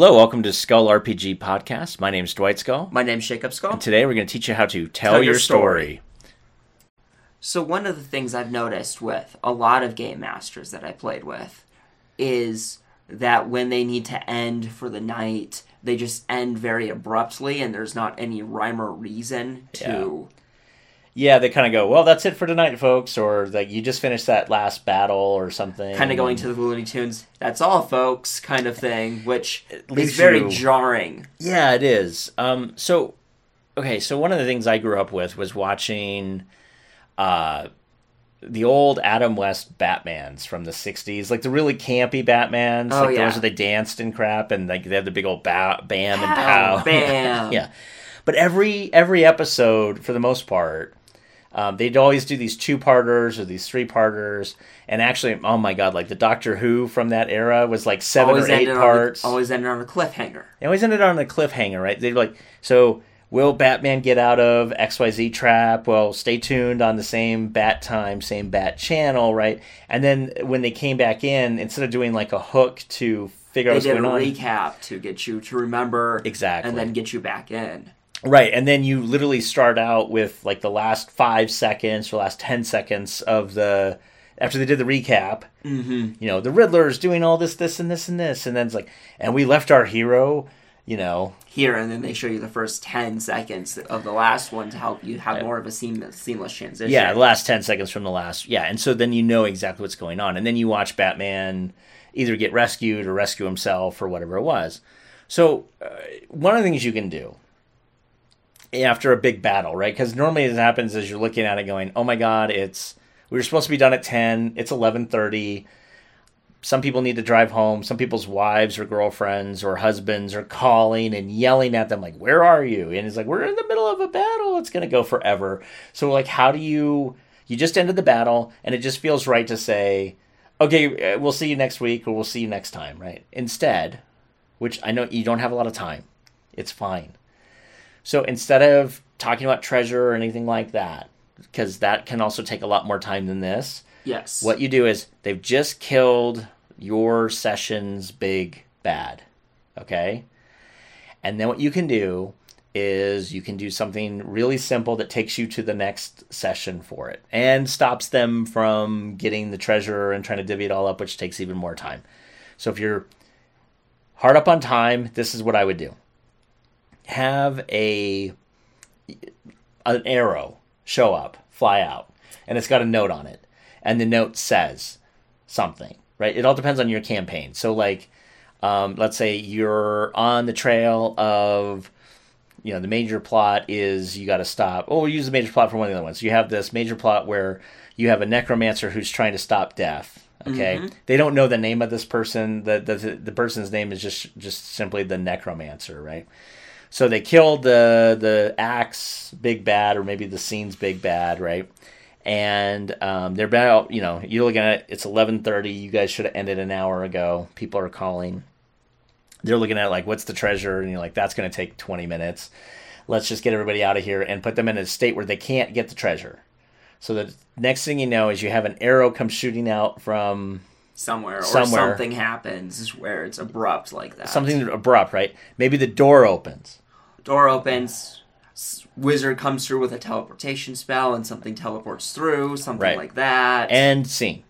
Hello, welcome to Skull RPG Podcast. My name is Dwight Skull. My name name's Jacob Skull. And today we're going to teach you how to tell, Tell your, your story. So one of the things I've noticed with a lot of game masters that I played with is that when they need to end for the night, they just end very abruptly and there's not any rhyme or reason to Yeah, they kind of go, well, that's it for tonight, folks, or like you just finished that last battle or something. kind of going to the Looney Tunes, that's all folks kind of thing, which is very you- jarring. Yeah, it is. Um, so, okay, so one of the things I grew up with was watching uh, the old Adam West Batmans from the '60s, like the really campy Batmans, Oh, like yeah. those where they danced and crap, and like they had the big old ba- bam and Pow, pow, bam. yeah. But every every episode, for the most part, um, they'd always do these two parters or these three parters, and actually, oh my god, like the Doctor Who from that era was like seven Always or eight parts. a, always ended on a cliffhanger. They always ended on a cliffhanger, right? They're like, so will Batman get out of XYZ trap? Well, stay tuned on the same bat time, same bat channel, right? And then when they came back in, instead of doing like a hook to figure out They what's did a on. recap to get you to remember Exactly. and then get you back in. Right, and then you literally start out with like the last five seconds or last ten seconds of the after they did the recap. Mm-hmm. You know, the Riddler's doing all this, this, and this, and this, and then it's like, and we left our hero. You know, here and then they show you the first 10 seconds of the last one to help you have more of a seamless, seamless transition. Yeah, the last 10 seconds from the last. Yeah, and so then you know exactly what's going on. And then you watch Batman either get rescued or rescue himself or whatever it was. So, uh, one of the things you can do after a big battle, right? Because normally it happens as you're looking at it going, oh my God, it's. We were supposed to be done at 10. It's 11:30. Some people need to drive home. Some people's wives or girlfriends or husbands are calling and yelling at them like, "Where are you?" And it's like, "We're in the middle of a battle. It's going to go forever." So like, how do you you just ended the battle and it just feels right to say, "Okay, uh, we'll see you next week or we'll see you next time," right? Instead, which I know you don't have a lot of time. It's fine. So instead of talking about treasure or anything like that, because that can also take a lot more time than this, Yes. what you do is they've just killed your session's big bad. Okay? And then what you can do is you can do something really simple that takes you to the next session for it and stops them from getting the treasure and trying to divvy it all up, which takes even more time. So if you're hard up on time, this is what I would do. Have a an arrow show up, fly out, and it's got a note on it. And the note says something, right? It all depends on your campaign. So, like, um, let's say you're on the trail of, you know, the major plot is you got to stop. Oh, we'll use the major plot for one of the other ones. You have this major plot where you have a necromancer who's trying to stop death. Okay, they don't know the name of this person. The, the the person's name is just just simply the necromancer, right? So they killed the the act's big bad, or maybe the scene's big bad, right? And um, they're about you know you're looking at it, it's eleven thirty. You guys should have ended an hour ago. People are calling. They're looking at like what's the treasure, and you're like that's going to take twenty minutes. Let's just get everybody out of here and put them in a state where they can't get the treasure. So the next thing you know is you have an arrow come shooting out from somewhere, or something happens where it's abrupt like that. something abrupt, right? Maybe the door opens. Door opens, wizard comes through with a teleportation spell, and something teleports through, something Right. like that. End scene.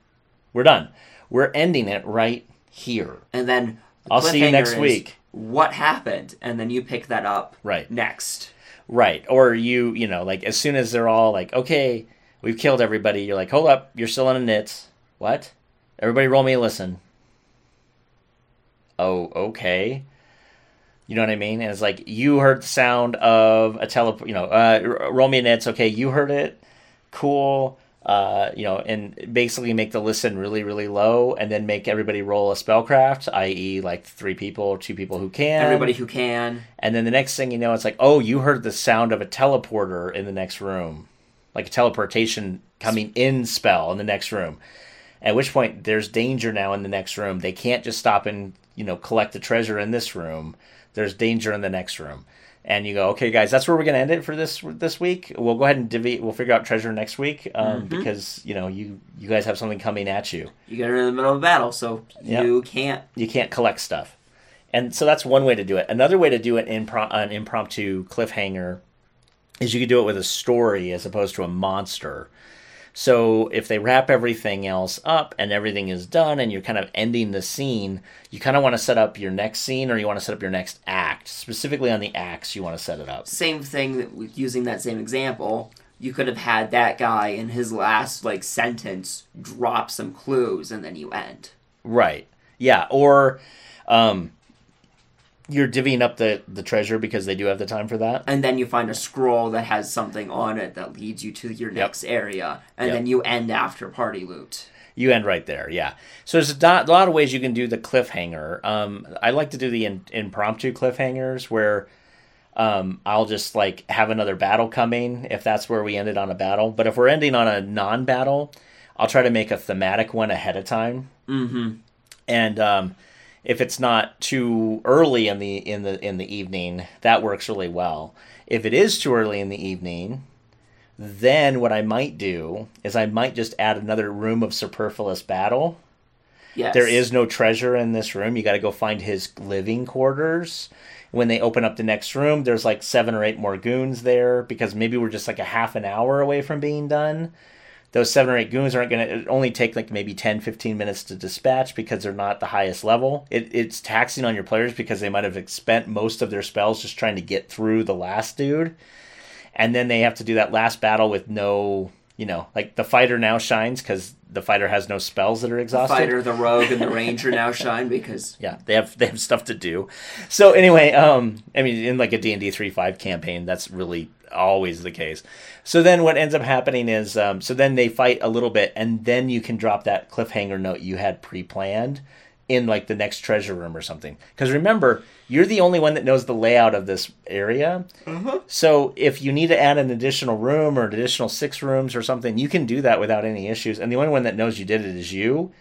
We're done. We're ending it right here. And then the I'll see you next week. What happened? And then you pick that up Right. next. Right. Or you, you know, like as soon as they're all like, okay, we've killed everybody, you're like, hold up, you're still in inits. What? Everybody roll me a listen. Oh, okay. You know what I mean? And it's like you heard the sound of a teleport. You know, uh, roll me inits. Okay, you heard it. Cool. Uh, you know, and basically make the listen really, really low, and then make everybody roll a spellcraft, i.e., like three people two people who can. Everybody who can. And then the next thing you know, it's like, oh, you heard the sound of a teleporter in the next room, like a teleportation coming in spell in the next room. At which point, there's danger now in the next room. They can't just stop and you know collect the treasure in this room. There's danger in the next room, and you go, okay, guys, that's where we're gonna end it for this this week. We'll go ahead and divvy. We'll figure out treasure next week um, because you know you you guys have something coming at you. You get in the middle of a battle, so Yep. you can't. You can't collect stuff. And so that's one way to do it. Another way to do it in an impromptu cliffhanger is you could do it with a story as opposed to a monster. So if they wrap everything else up and everything is done and you're kind of ending the scene, you kind of want to set up your next scene or you want to set up your next act. Specifically on the acts, you want to set it up. Same thing using that same example. You could have had that guy in his last like sentence drop some clues and then you end. Right. Yeah. Or um, you're divvying up the the treasure because they do have the time for that. And then you find a scroll that has something on it that leads you to your next yep. area, and yep. then you end after party loot. You end right there, yeah. So there's a, do- a lot of ways you can do the cliffhanger. Um, I like to do the in- impromptu cliffhangers where um, I'll just like have another battle coming if that's where we ended on a battle. But if we're ending on a non-battle, I'll try to make a thematic one ahead of time. Mm-hmm. And um, if it's not too early in the in the in the evening, that works really well. If it is too early in the evening, then what I might do is I might just add another room of superfluous battle. Yes. There is no treasure in this room. You got to go find his living quarters. When they open up the next room, there's like seven or eight more goons there because maybe we're just like a half an hour away from being done those seven or eight goons aren't going to only take like maybe 10 15 minutes to dispatch because they're not the highest level it, it's taxing on your players because they might have spent most of their spells just trying to get through the last dude and then they have to do that last battle with no you know like the fighter now shines because the fighter has no spells that are exhausted. The fighter, the rogue, and the ranger now shine because yeah, they have they have stuff to do. So anyway, um, I mean, in like a D and D three five campaign, that's really always the case. So then what ends up happening is, um, so then they fight a little bit, and then you can drop that cliffhanger note you had pre planned in like the next treasure room or something. Because remember, you're the only one that knows the layout of this area. Mm-hmm. So if you need to add an additional room or an additional six rooms or something, you can do that without any issues. And the only one that knows you did it is you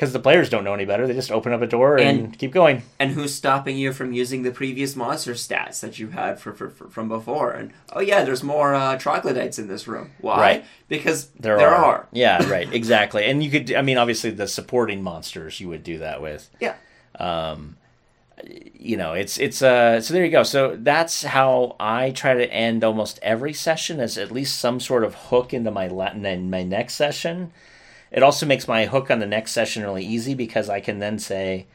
because the players don't know any better. They just open up a door and, and, keep going. And who's stopping you from using the previous monster stats that you had for, for, for from before? And oh yeah, there's more uh, troglodytes in this room. Why? Right. Because there, there are. are. Yeah, right. Exactly. and you could. I mean, obviously, the supporting monsters you would do that with. Yeah. Um, you know, it's it's uh. So there you go. So that's how I try to end almost every session as at least some sort of hook into my Latin my next session it also makes my hook on the next session really easy because I can then say,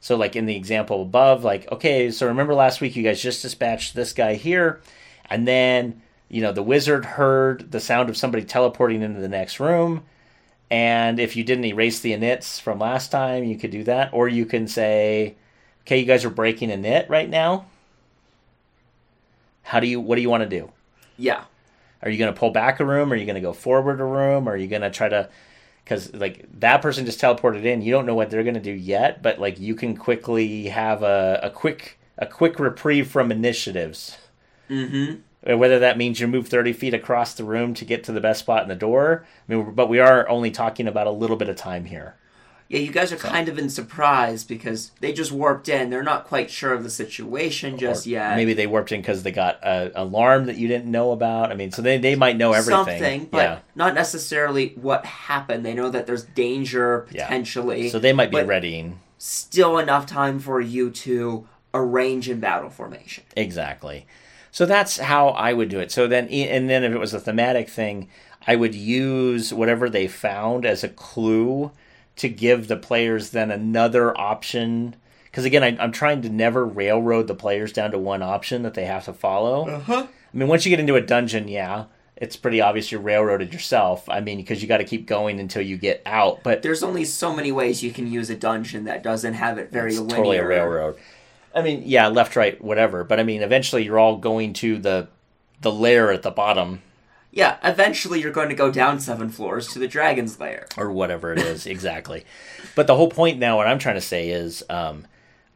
so like in the example above, like, okay, so remember last week you guys just dispatched this guy here, and then, you know, the wizard heard the sound of somebody teleporting into the next room. And if you didn't erase the inits from last time, you could do that. Or you can say, okay, you guys are breaking a knit right now. How do you, what do you want to do? Yeah. Are you going to pull back a room? Are you going to go forward a room? Are you going to try to because like that person just teleported in. You don't know what they're going to do yet but like you can quickly have a, a quick a quick reprieve from initiatives. Mm-hmm. Whether that means you move 30 feet across the room to get to the best spot in the door I mean, but we are only talking about a little bit of time here yeah, you guys are so. kind of in surprise because they just warped in. They're not quite sure of the situation just yet. Maybe they warped in because they got an alarm that you didn't know about. I mean, so they, they might know everything. Something, but yeah. not necessarily what happened. They know that there's danger potentially. Yeah. So they might be readying. Still enough time for you to arrange in battle formation. Exactly. So that's how I would do it. So then, and then if it was a thematic thing, I would use whatever they found as a clue to give the players then another option. Because again, I, am trying to never railroad the players down to one option that they have to follow. Uh-huh. I mean, once you get into a dungeon, yeah, it's pretty obvious you're railroaded yourself. I mean, because you got to keep going until you get out. But there's only so many ways you can use a dungeon that doesn't have it very it's linear. Totally a railroad. I mean, yeah, left, right, whatever. But I mean, eventually you're all going to the the lair at the bottom yeah, eventually you're going to go down seven floors to the dragon's lair. Or whatever it is, exactly. But the whole point now, what I'm trying to say is, um,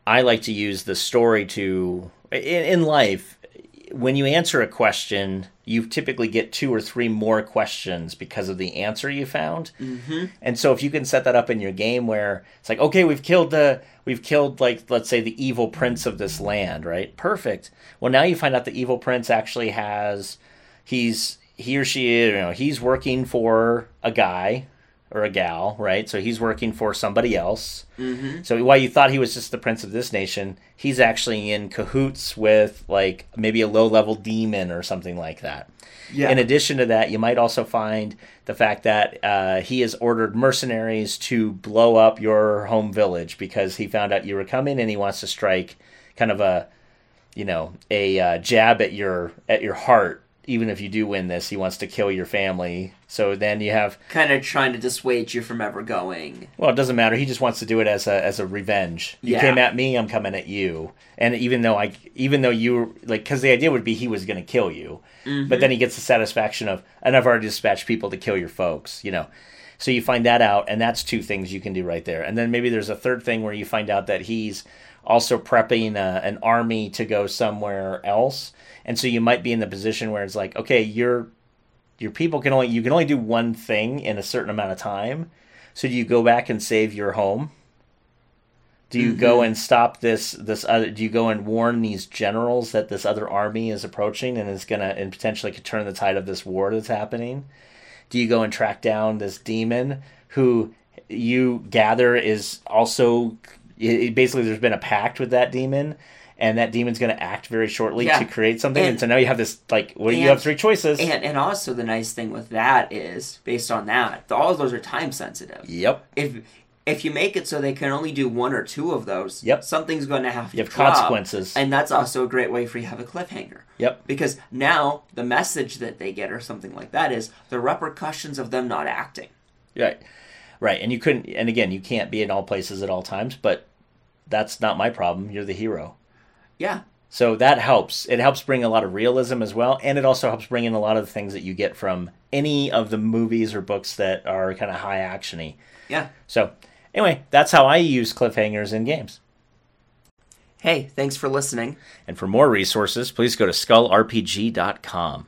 I like to use the story to, in, in life, when you answer a question, you typically get two or three more questions because of the answer you found. Mm-hmm. And so if you can set that up in your game where it's like, okay, we've killed the, we've killed like, let's say the evil prince of this land, right? Perfect. Well, now you find out the evil prince actually has, he's he or she, you know, he's working for a guy, or a gal, right? So he's working for somebody else. Mm-hmm. So while you thought he was just the prince of this nation, he's actually in cahoots with like maybe a low level demon or something like that. Yeah. In addition to that, you might also find the fact that uh, he has ordered mercenaries to blow up your home village because he found out you were coming and he wants to strike kind of a, you know, a uh, jab at your at your heart. Even if you do win this, he wants to kill your family. So then you have kind of trying to dissuade you from ever going. well, it doesn't matter. He just wants to do it as a as a revenge. You Yeah. came at me, I'm coming at you. And even though I, even though you like, because the idea would be he was going to kill you, but then mm-hmm. he gets the satisfaction of, and I've already dispatched people to kill your folks. You know, so you find that out, and that's two things you can do right there. And then maybe there's a third thing where you find out that he's also prepping a, an army to go somewhere else, and so you might be in the position where it's like, okay, you're your people can only you can only do one thing in a certain amount of time. So do you go back and save your home? Do you go mm-hmm. and stop this this other do you go and warn these generals that this other army is approaching and is gonna and potentially could turn the tide of this war that's happening? Do you go and track down this demon who you gather is also it, basically there's been a pact with that demon and that demon's going to act very shortly Yeah. to create something and, And- so now you have this like well you have three choices And and also the nice thing with that is based on that, all of those are time sensitive. yep If if you make it so they can only do one or two of those, Yep. something's going to have to you have drop. consequences And that's also a great way for you to have a cliffhanger. yep Because now the message that they get or something like that is the repercussions of them not acting. Right. Right. And you couldn't and again, you can't be in all places at all times, but that's not my problem. You're the hero. Yeah. So that helps. It helps bring a lot of realism as well, and it also helps bring in a lot of the things that you get from any of the movies or books that are kind of high actiony. Yeah. So, anyway, that's how I use cliffhangers in games. Hey, thanks for listening. And for more resources, please go to skullrpg.com.